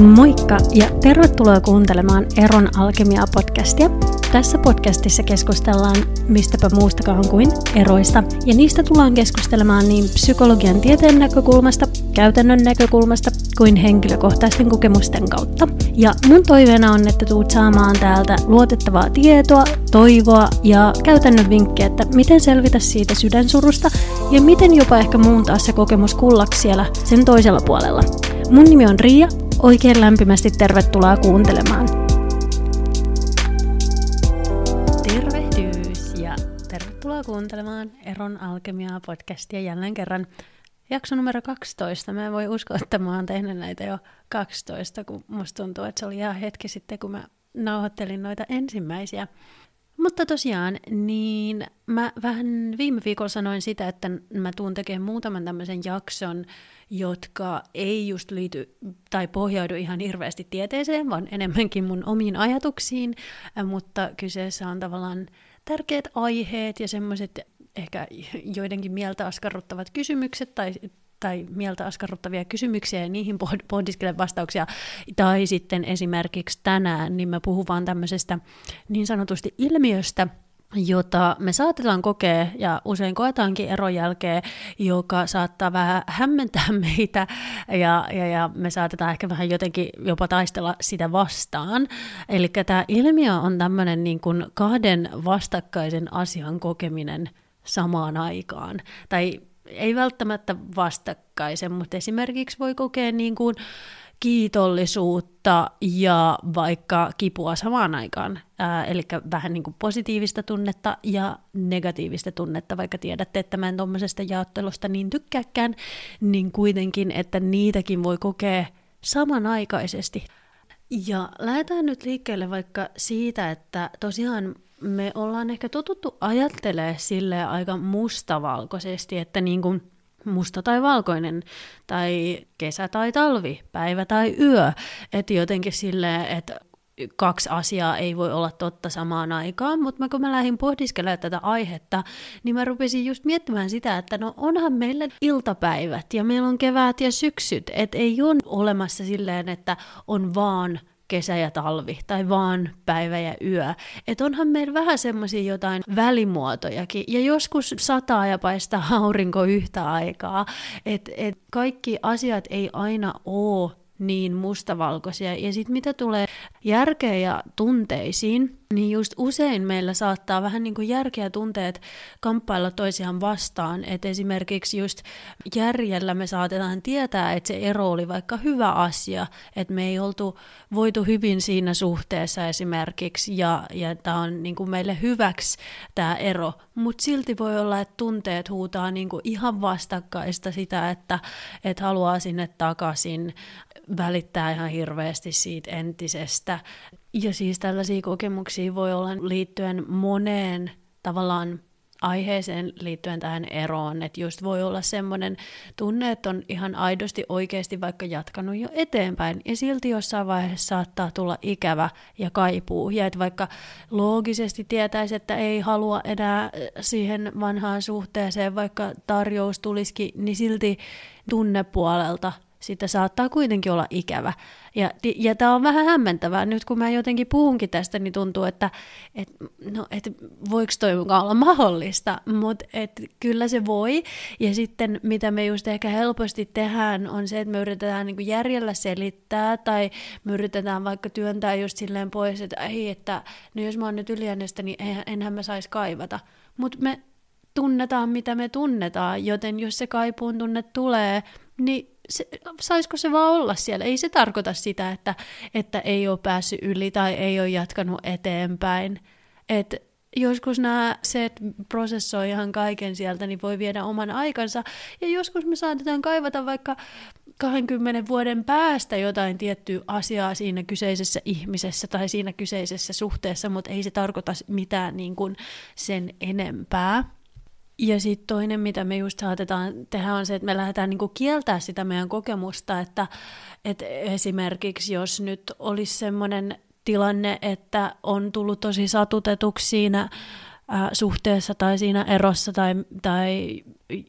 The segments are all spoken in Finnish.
Moikka ja tervetuloa kuuntelemaan Eron Alkemia-podcastia. Tässä podcastissa keskustellaan mistäpä muustakaan kuin eroista, ja niistä tullaan keskustelemaan niin psykologian tieteen näkökulmasta, käytännön näkökulmasta kuin henkilökohtaisten kokemusten kautta. Ja mun toiveena on, että tuut saamaan täältä luotettavaa tietoa, toivoa ja käytännön vinkkejä, että miten selvitä siitä sydänsurusta ja miten jopa ehkä muuntaa se kokemus kullaksi siellä sen toisella puolella. Mun nimi on Riia Oikein lämpimästi tervetuloa kuuntelemaan. Tervehdys ja tervetuloa kuuntelemaan Eron Alkemiaa podcastia jälleen kerran. Jakso numero 12. Mä en voi uskoa, että mä oon tehnyt näitä jo 12, kun musta tuntuu, että se oli ihan hetki sitten, kun mä nauhoittelin noita ensimmäisiä. Mutta tosiaan, niin mä vähän viime viikolla sanoin sitä, että mä tuun tekemään muutaman tämmöisen jakson, jotka ei just liity tai pohjaudu ihan hirveästi tieteeseen, vaan enemmänkin mun omiin ajatuksiin, mutta kyseessä on tavallaan tärkeät aiheet ja semmoiset ehkä joidenkin mieltä askarruttavat kysymykset tai tai mieltä askarruttavia kysymyksiä ja niihin pohdiskelen vastauksia. Tai sitten esimerkiksi tänään, niin mä puhun vaan tämmöisestä niin sanotusti ilmiöstä, jota me saatetaan kokea ja usein koetaankin eron jälkeen, joka saattaa vähän hämmentää meitä ja, ja, ja me saatetaan ehkä vähän jotenkin jopa taistella sitä vastaan. Eli tämä ilmiö on tämmöinen niin kuin kahden vastakkaisen asian kokeminen samaan aikaan. Tai ei välttämättä vastakkaisen, mutta esimerkiksi voi kokea niin kuin kiitollisuutta ja vaikka kipua samaan aikaan. Ää, eli vähän niin kuin positiivista tunnetta ja negatiivista tunnetta, vaikka tiedätte, että mä en tuommoisesta jaottelusta niin tykkääkään, niin kuitenkin, että niitäkin voi kokea samanaikaisesti. Ja lähdetään nyt liikkeelle vaikka siitä, että tosiaan me ollaan ehkä totuttu ajattelemaan sille aika mustavalkoisesti, että niin kuin musta tai valkoinen, tai kesä tai talvi, päivä tai yö. Että jotenkin silleen, että kaksi asiaa ei voi olla totta samaan aikaan, mutta kun mä lähdin pohdiskelemaan tätä aihetta, niin mä rupesin just miettimään sitä, että no onhan meillä iltapäivät ja meillä on kevät ja syksyt, että ei ole olemassa silleen, että on vaan kesä ja talvi, tai vaan päivä ja yö. Että onhan meillä vähän semmoisia jotain välimuotojakin, ja joskus sataa ja paistaa aurinko yhtä aikaa. Että et kaikki asiat ei aina ole niin mustavalkoisia. Ja sitten mitä tulee järkeen ja tunteisiin, niin just usein meillä saattaa vähän niin kuin järkeä ja tunteet kamppailla toisiaan vastaan. Että esimerkiksi just järjellä me saatetaan tietää, että se ero oli vaikka hyvä asia, että me ei oltu voitu hyvin siinä suhteessa esimerkiksi, ja, ja tämä on niin kuin meille hyväksi tämä ero. Mutta silti voi olla, että tunteet huutaa niin kuin ihan vastakkaista sitä, että, että haluaa sinne takaisin, välittää ihan hirveästi siitä entisestä. Ja siis tällaisia kokemuksia voi olla liittyen moneen tavallaan aiheeseen liittyen tähän eroon, että just voi olla semmoinen tunne, että on ihan aidosti oikeasti vaikka jatkanut jo eteenpäin, ja silti jossain vaiheessa saattaa tulla ikävä ja kaipuu, ja että vaikka loogisesti tietäisi, että ei halua enää siihen vanhaan suhteeseen, vaikka tarjous tulisikin, niin silti tunnepuolelta siitä saattaa kuitenkin olla ikävä. Ja, ja tämä on vähän hämmentävää. Nyt kun mä jotenkin puhunkin tästä, niin tuntuu, että et, no, et, voiko toi mukaan olla mahdollista, mutta kyllä se voi. Ja sitten mitä me just ehkä helposti tehdään, on se, että me yritetään niin järjellä selittää tai me yritetään vaikka työntää just silleen pois, että ei, että no jos mä oon nyt yliännestä, niin enhän mä saisi kaivata. Mutta me tunnetaan, mitä me tunnetaan, joten jos se kaipuun tunne tulee, niin se, saisiko se vaan olla siellä? Ei se tarkoita sitä, että, että ei ole päässyt yli tai ei ole jatkanut eteenpäin. Et joskus nämä, se, että prosessoi ihan kaiken sieltä, niin voi viedä oman aikansa. Ja joskus me saatetaan kaivata vaikka 20 vuoden päästä jotain tiettyä asiaa siinä kyseisessä ihmisessä tai siinä kyseisessä suhteessa, mutta ei se tarkoita mitään niin kuin sen enempää. Ja sitten toinen, mitä me just saatetaan tehdä, on se, että me lähdetään niinku kieltää sitä meidän kokemusta, että, että esimerkiksi jos nyt olisi sellainen tilanne, että on tullut tosi satutetuksi siinä suhteessa tai siinä erossa tai, tai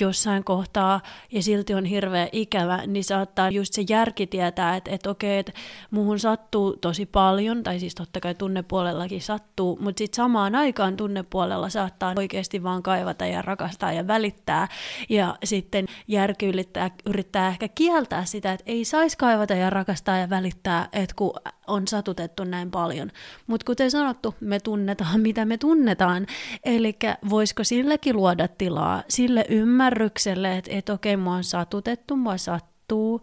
jossain kohtaa ja silti on hirveä ikävä, niin saattaa just se järki tietää, että, että okei, että muuhun sattuu tosi paljon, tai siis totta kai tunnepuolellakin sattuu, mutta sitten samaan aikaan tunnepuolella saattaa oikeasti vaan kaivata ja rakastaa ja välittää, ja sitten järki yrittää, yrittää ehkä kieltää sitä, että ei saisi kaivata ja rakastaa ja välittää, että kun on satutettu näin paljon. Mutta kuten sanottu, me tunnetaan mitä me tunnetaan, eli voisiko sillekin luoda tilaa, sille ymmärrykselle, että, että okei, mua on satutettu, mua sattuu,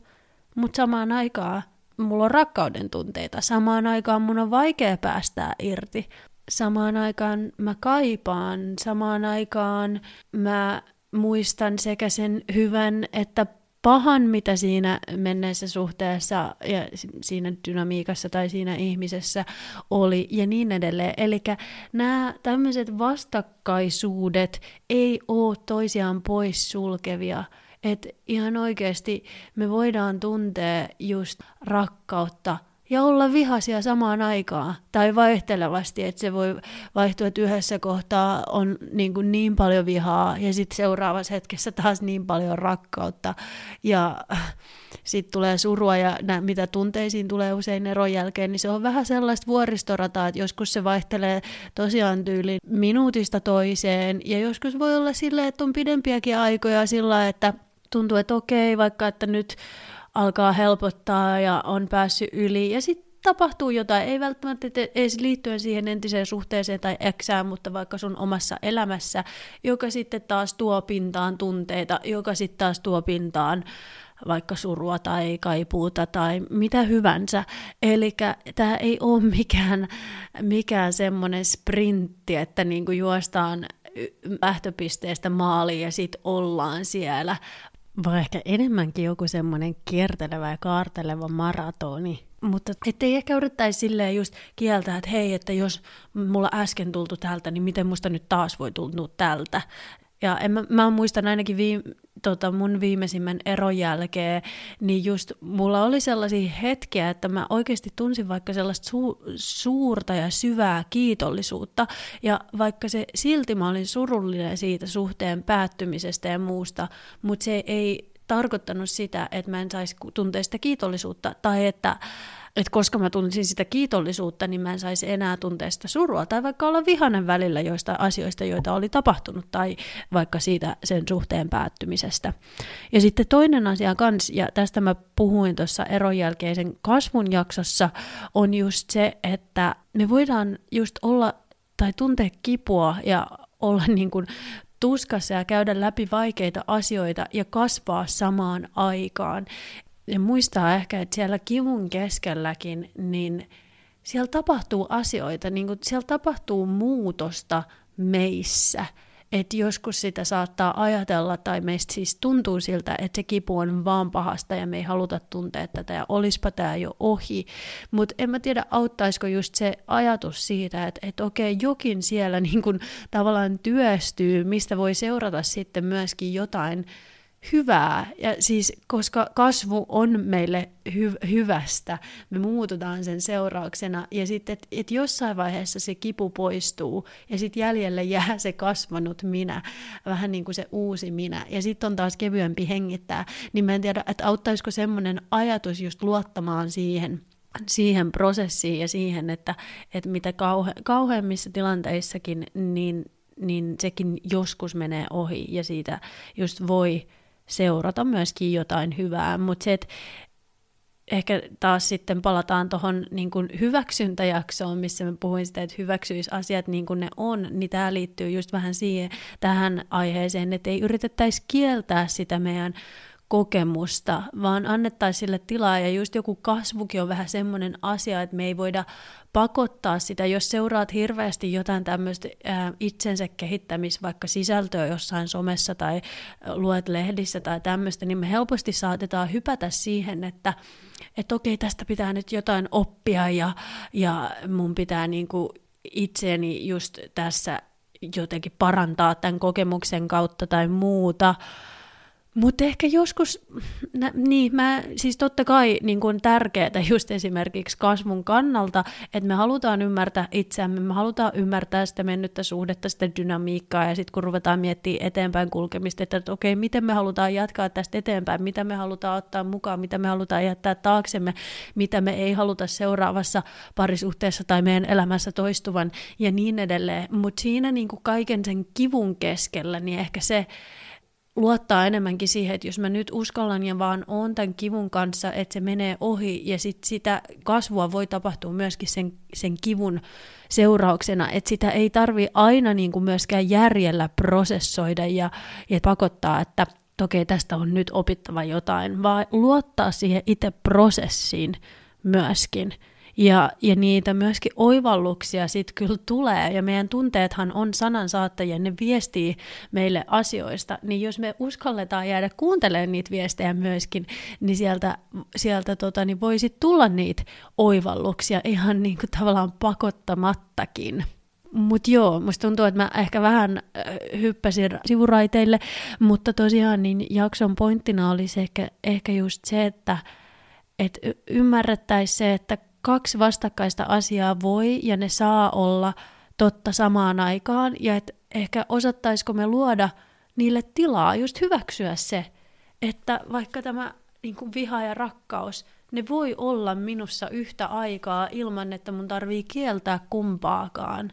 mutta samaan aikaan mulla on rakkauden tunteita, samaan aikaan mun on vaikea päästää irti, samaan aikaan mä kaipaan, samaan aikaan mä muistan sekä sen hyvän että pahan, mitä siinä menneessä suhteessa ja siinä dynamiikassa tai siinä ihmisessä oli ja niin edelleen. Eli nämä tämmöiset vastakkaisuudet ei ole toisiaan pois sulkevia. Että ihan oikeasti me voidaan tuntea just rakkautta ja olla vihaisia samaan aikaan tai vaihtelevasti, että se voi vaihtua, että yhdessä kohtaa on niin, kuin niin paljon vihaa ja sitten seuraavassa hetkessä taas niin paljon rakkautta. Ja sitten tulee surua ja nä, mitä tunteisiin tulee usein eron jälkeen, niin se on vähän sellaista vuoristorataa, että joskus se vaihtelee tosiaan tyyliin minuutista toiseen. Ja joskus voi olla silleen, että on pidempiäkin aikoja sillä, että tuntuu, että okei, vaikka että nyt alkaa helpottaa ja on päässyt yli ja sitten tapahtuu jotain, ei välttämättä edes liittyen siihen entiseen suhteeseen tai eksään, mutta vaikka sun omassa elämässä, joka sitten taas tuo pintaan tunteita, joka sitten taas tuo pintaan vaikka surua tai kaipuuta tai mitä hyvänsä. Eli tämä ei ole mikään, mikään semmoinen sprintti, että niinku juostaan lähtöpisteestä maaliin ja sitten ollaan siellä, vai ehkä enemmänkin joku semmoinen kiertelevä ja kaarteleva maratoni. Mutta ettei ehkä yrittäisi silleen just kieltää, että hei, että jos mulla äsken tultu tältä, niin miten musta nyt taas voi tulla tältä. Ja en mä, mä muistan ainakin viime, tota mun viimeisimmän eron jälkeen, niin just mulla oli sellaisia hetkiä, että mä oikeasti tunsin vaikka sellaista su- suurta ja syvää kiitollisuutta, ja vaikka se silti mä olin surullinen siitä suhteen päättymisestä ja muusta, mutta se ei tarkoittanut sitä, että mä en saisi tuntea sitä kiitollisuutta, tai että että koska mä tunsin sitä kiitollisuutta, niin mä en saisi enää tuntea sitä surua, tai vaikka olla vihanen välillä joista asioista, joita oli tapahtunut, tai vaikka siitä sen suhteen päättymisestä. Ja sitten toinen asia kans, ja tästä mä puhuin tuossa eron jälkeisen kasvun jaksossa, on just se, että me voidaan just olla tai tuntea kipua ja olla niin kuin tuskassa ja käydä läpi vaikeita asioita ja kasvaa samaan aikaan ja muistaa ehkä, että siellä kivun keskelläkin, niin siellä tapahtuu asioita, niin kuin siellä tapahtuu muutosta meissä. Että joskus sitä saattaa ajatella, tai meistä siis tuntuu siltä, että se kipu on vaan pahasta ja me ei haluta tuntea tätä ja olispa tämä jo ohi. Mutta en mä tiedä, auttaisiko just se ajatus siitä, että, että okei, jokin siellä niin kun tavallaan työstyy, mistä voi seurata sitten myöskin jotain hyvää, ja siis koska kasvu on meille hy- hyvästä, me muututaan sen seurauksena, ja sitten, että et jossain vaiheessa se kipu poistuu, ja sitten jäljelle jää se kasvanut minä, vähän niin kuin se uusi minä, ja sitten on taas kevyempi hengittää, niin mä en tiedä, että auttaisiko semmoinen ajatus just luottamaan siihen, siihen prosessiin ja siihen, että, että mitä kauhe, kauheimmissa tilanteissakin, niin, niin sekin joskus menee ohi. Ja siitä just voi seurata myöskin jotain hyvää, mutta se, että ehkä taas sitten palataan tuohon niin hyväksyntäjaksoon, missä mä puhuin sitä, että hyväksyisi asiat niin kuin ne on, niin tämä liittyy just vähän siihen, tähän aiheeseen, että ei yritettäisi kieltää sitä meidän kokemusta, vaan annettaisiin sille tilaa. Ja just joku kasvukin on vähän semmoinen asia, että me ei voida pakottaa sitä, jos seuraat hirveästi jotain tämmöistä itsensä kehittämis, vaikka sisältöä jossain somessa tai luet lehdissä tai tämmöistä, niin me helposti saatetaan hypätä siihen, että että okei, tästä pitää nyt jotain oppia ja, ja mun pitää niinku itseäni just tässä jotenkin parantaa tämän kokemuksen kautta tai muuta, Mutta ehkä joskus, nä, niin mä, siis totta kai niin kuin tärkeää just esimerkiksi kasvun kannalta, että me halutaan ymmärtää itseämme, me halutaan ymmärtää sitä mennyttä suhdetta, sitä dynamiikkaa, ja sitten kun ruvetaan miettimään eteenpäin kulkemista, että, että okei, miten me halutaan jatkaa tästä eteenpäin, mitä me halutaan ottaa mukaan, mitä me halutaan jättää taaksemme, mitä me ei haluta seuraavassa parisuhteessa tai meidän elämässä toistuvan, ja niin edelleen. Mutta siinä niin kaiken sen kivun keskellä, niin ehkä se, luottaa enemmänkin siihen, että jos mä nyt uskallan ja vaan oon tämän kivun kanssa, että se menee ohi ja sit sitä kasvua voi tapahtua myöskin sen, sen kivun seurauksena, että sitä ei tarvi aina niin kuin myöskään järjellä prosessoida ja, ja pakottaa, että okei, tästä on nyt opittava jotain, vaan luottaa siihen itse prosessiin myöskin – ja, ja niitä myöskin oivalluksia sitten kyllä tulee, ja meidän tunteethan on sanansaattajia, ne viestii meille asioista, niin jos me uskalletaan jäädä kuuntelemaan niitä viestejä myöskin, niin sieltä, sieltä tota, niin voisi tulla niitä oivalluksia ihan niin kuin tavallaan pakottamattakin. Mutta joo, musta tuntuu, että mä ehkä vähän hyppäsin sivuraiteille, mutta tosiaan niin jakson pointtina olisi ehkä, ehkä just se, että et ymmärrettäisiin se, että kaksi vastakkaista asiaa voi ja ne saa olla totta samaan aikaan. Ja että ehkä osattaisiko me luoda niille tilaa, just hyväksyä se, että vaikka tämä niin kuin viha ja rakkaus, ne voi olla minussa yhtä aikaa ilman, että mun tarvii kieltää kumpaakaan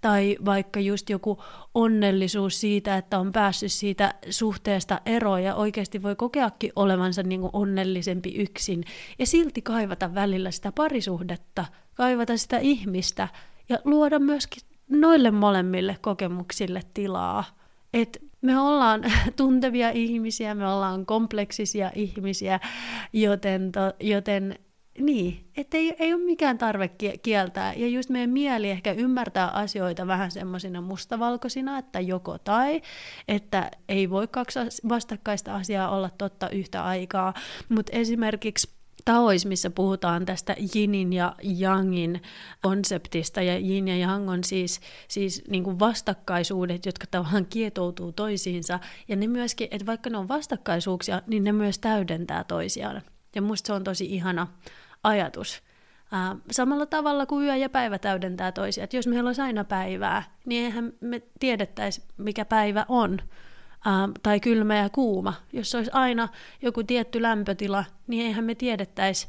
tai vaikka just joku onnellisuus siitä, että on päässyt siitä suhteesta eroon ja oikeasti voi kokeakin olevansa niin kuin onnellisempi yksin ja silti kaivata välillä sitä parisuhdetta, kaivata sitä ihmistä ja luoda myöskin noille molemmille kokemuksille tilaa. Et me ollaan tuntevia ihmisiä, me ollaan kompleksisia ihmisiä, joten, to, joten niin, että ei, ei ole mikään tarve kieltää. Ja just meidän mieli ehkä ymmärtää asioita vähän semmoisina mustavalkoisina, että joko tai, että ei voi kaksi vastakkaista asiaa olla totta yhtä aikaa. Mutta esimerkiksi taoismissa puhutaan tästä jinin ja jangin konseptista, ja jin ja jang on siis, siis niin kuin vastakkaisuudet, jotka tavallaan kietoutuu toisiinsa, ja ne myöskin, että vaikka ne on vastakkaisuuksia, niin ne myös täydentää toisiaan. Ja musta se on tosi ihana ajatus. Ää, samalla tavalla kuin yö ja päivä täydentää toisia. Et jos meillä olisi aina päivää, niin eihän me tiedettäisi, mikä päivä on. Ää, tai kylmä ja kuuma. Jos olisi aina joku tietty lämpötila, niin eihän me tiedettäisi,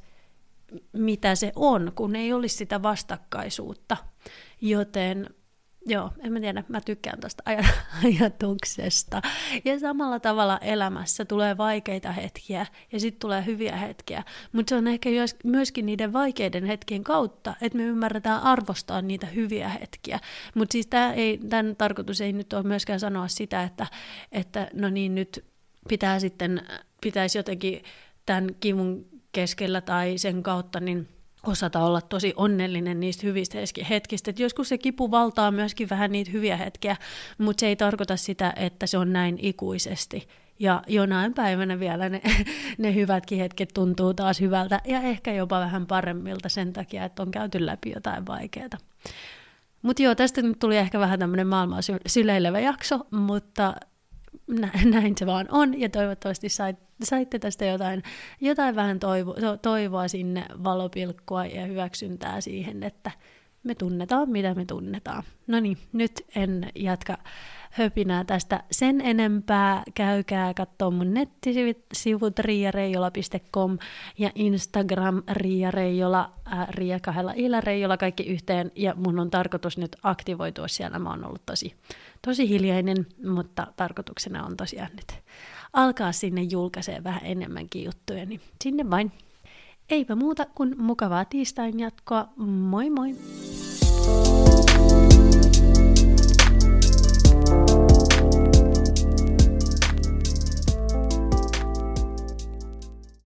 mitä se on, kun ei olisi sitä vastakkaisuutta. Joten Joo, en mä tiedä, mä tykkään tuosta aj- ajatuksesta. Ja samalla tavalla elämässä tulee vaikeita hetkiä ja sitten tulee hyviä hetkiä, mutta se on ehkä myöskin niiden vaikeiden hetkien kautta, että me ymmärretään arvostaa niitä hyviä hetkiä. Mutta siis ei, tämän tarkoitus ei nyt ole myöskään sanoa sitä, että, että no niin, nyt pitää sitten, pitäisi jotenkin tämän kivun keskellä tai sen kautta, niin osata olla tosi onnellinen niistä hyvistä hetkistä. Et joskus se kipu valtaa myöskin vähän niitä hyviä hetkiä, mutta se ei tarkoita sitä, että se on näin ikuisesti. Ja jonain päivänä vielä ne, ne hyvätkin hetket tuntuu taas hyvältä ja ehkä jopa vähän paremmilta sen takia, että on käyty läpi jotain vaikeaa. Mutta joo, tästä nyt tuli ehkä vähän tämmöinen maailmaa syleilevä jakso, mutta näin se vaan on, ja toivottavasti sait, saitte tästä jotain, jotain vähän toivo, toivoa sinne, valopilkkua ja hyväksyntää siihen, että me tunnetaan, mitä me tunnetaan. No niin, nyt en jatka höpinää tästä sen enempää. Käykää katsoa mun nettisivut riareijola.com ja Instagram riareijola, äh, ria kahdella illä reijola kaikki yhteen. Ja mun on tarkoitus nyt aktivoitua siellä. Mä oon ollut tosi, tosi hiljainen, mutta tarkoituksena on tosiaan nyt alkaa sinne julkaisee vähän enemmänkin juttuja, niin sinne vain. Eipä muuta kuin mukavaa tiistain jatkoa. Moi moi!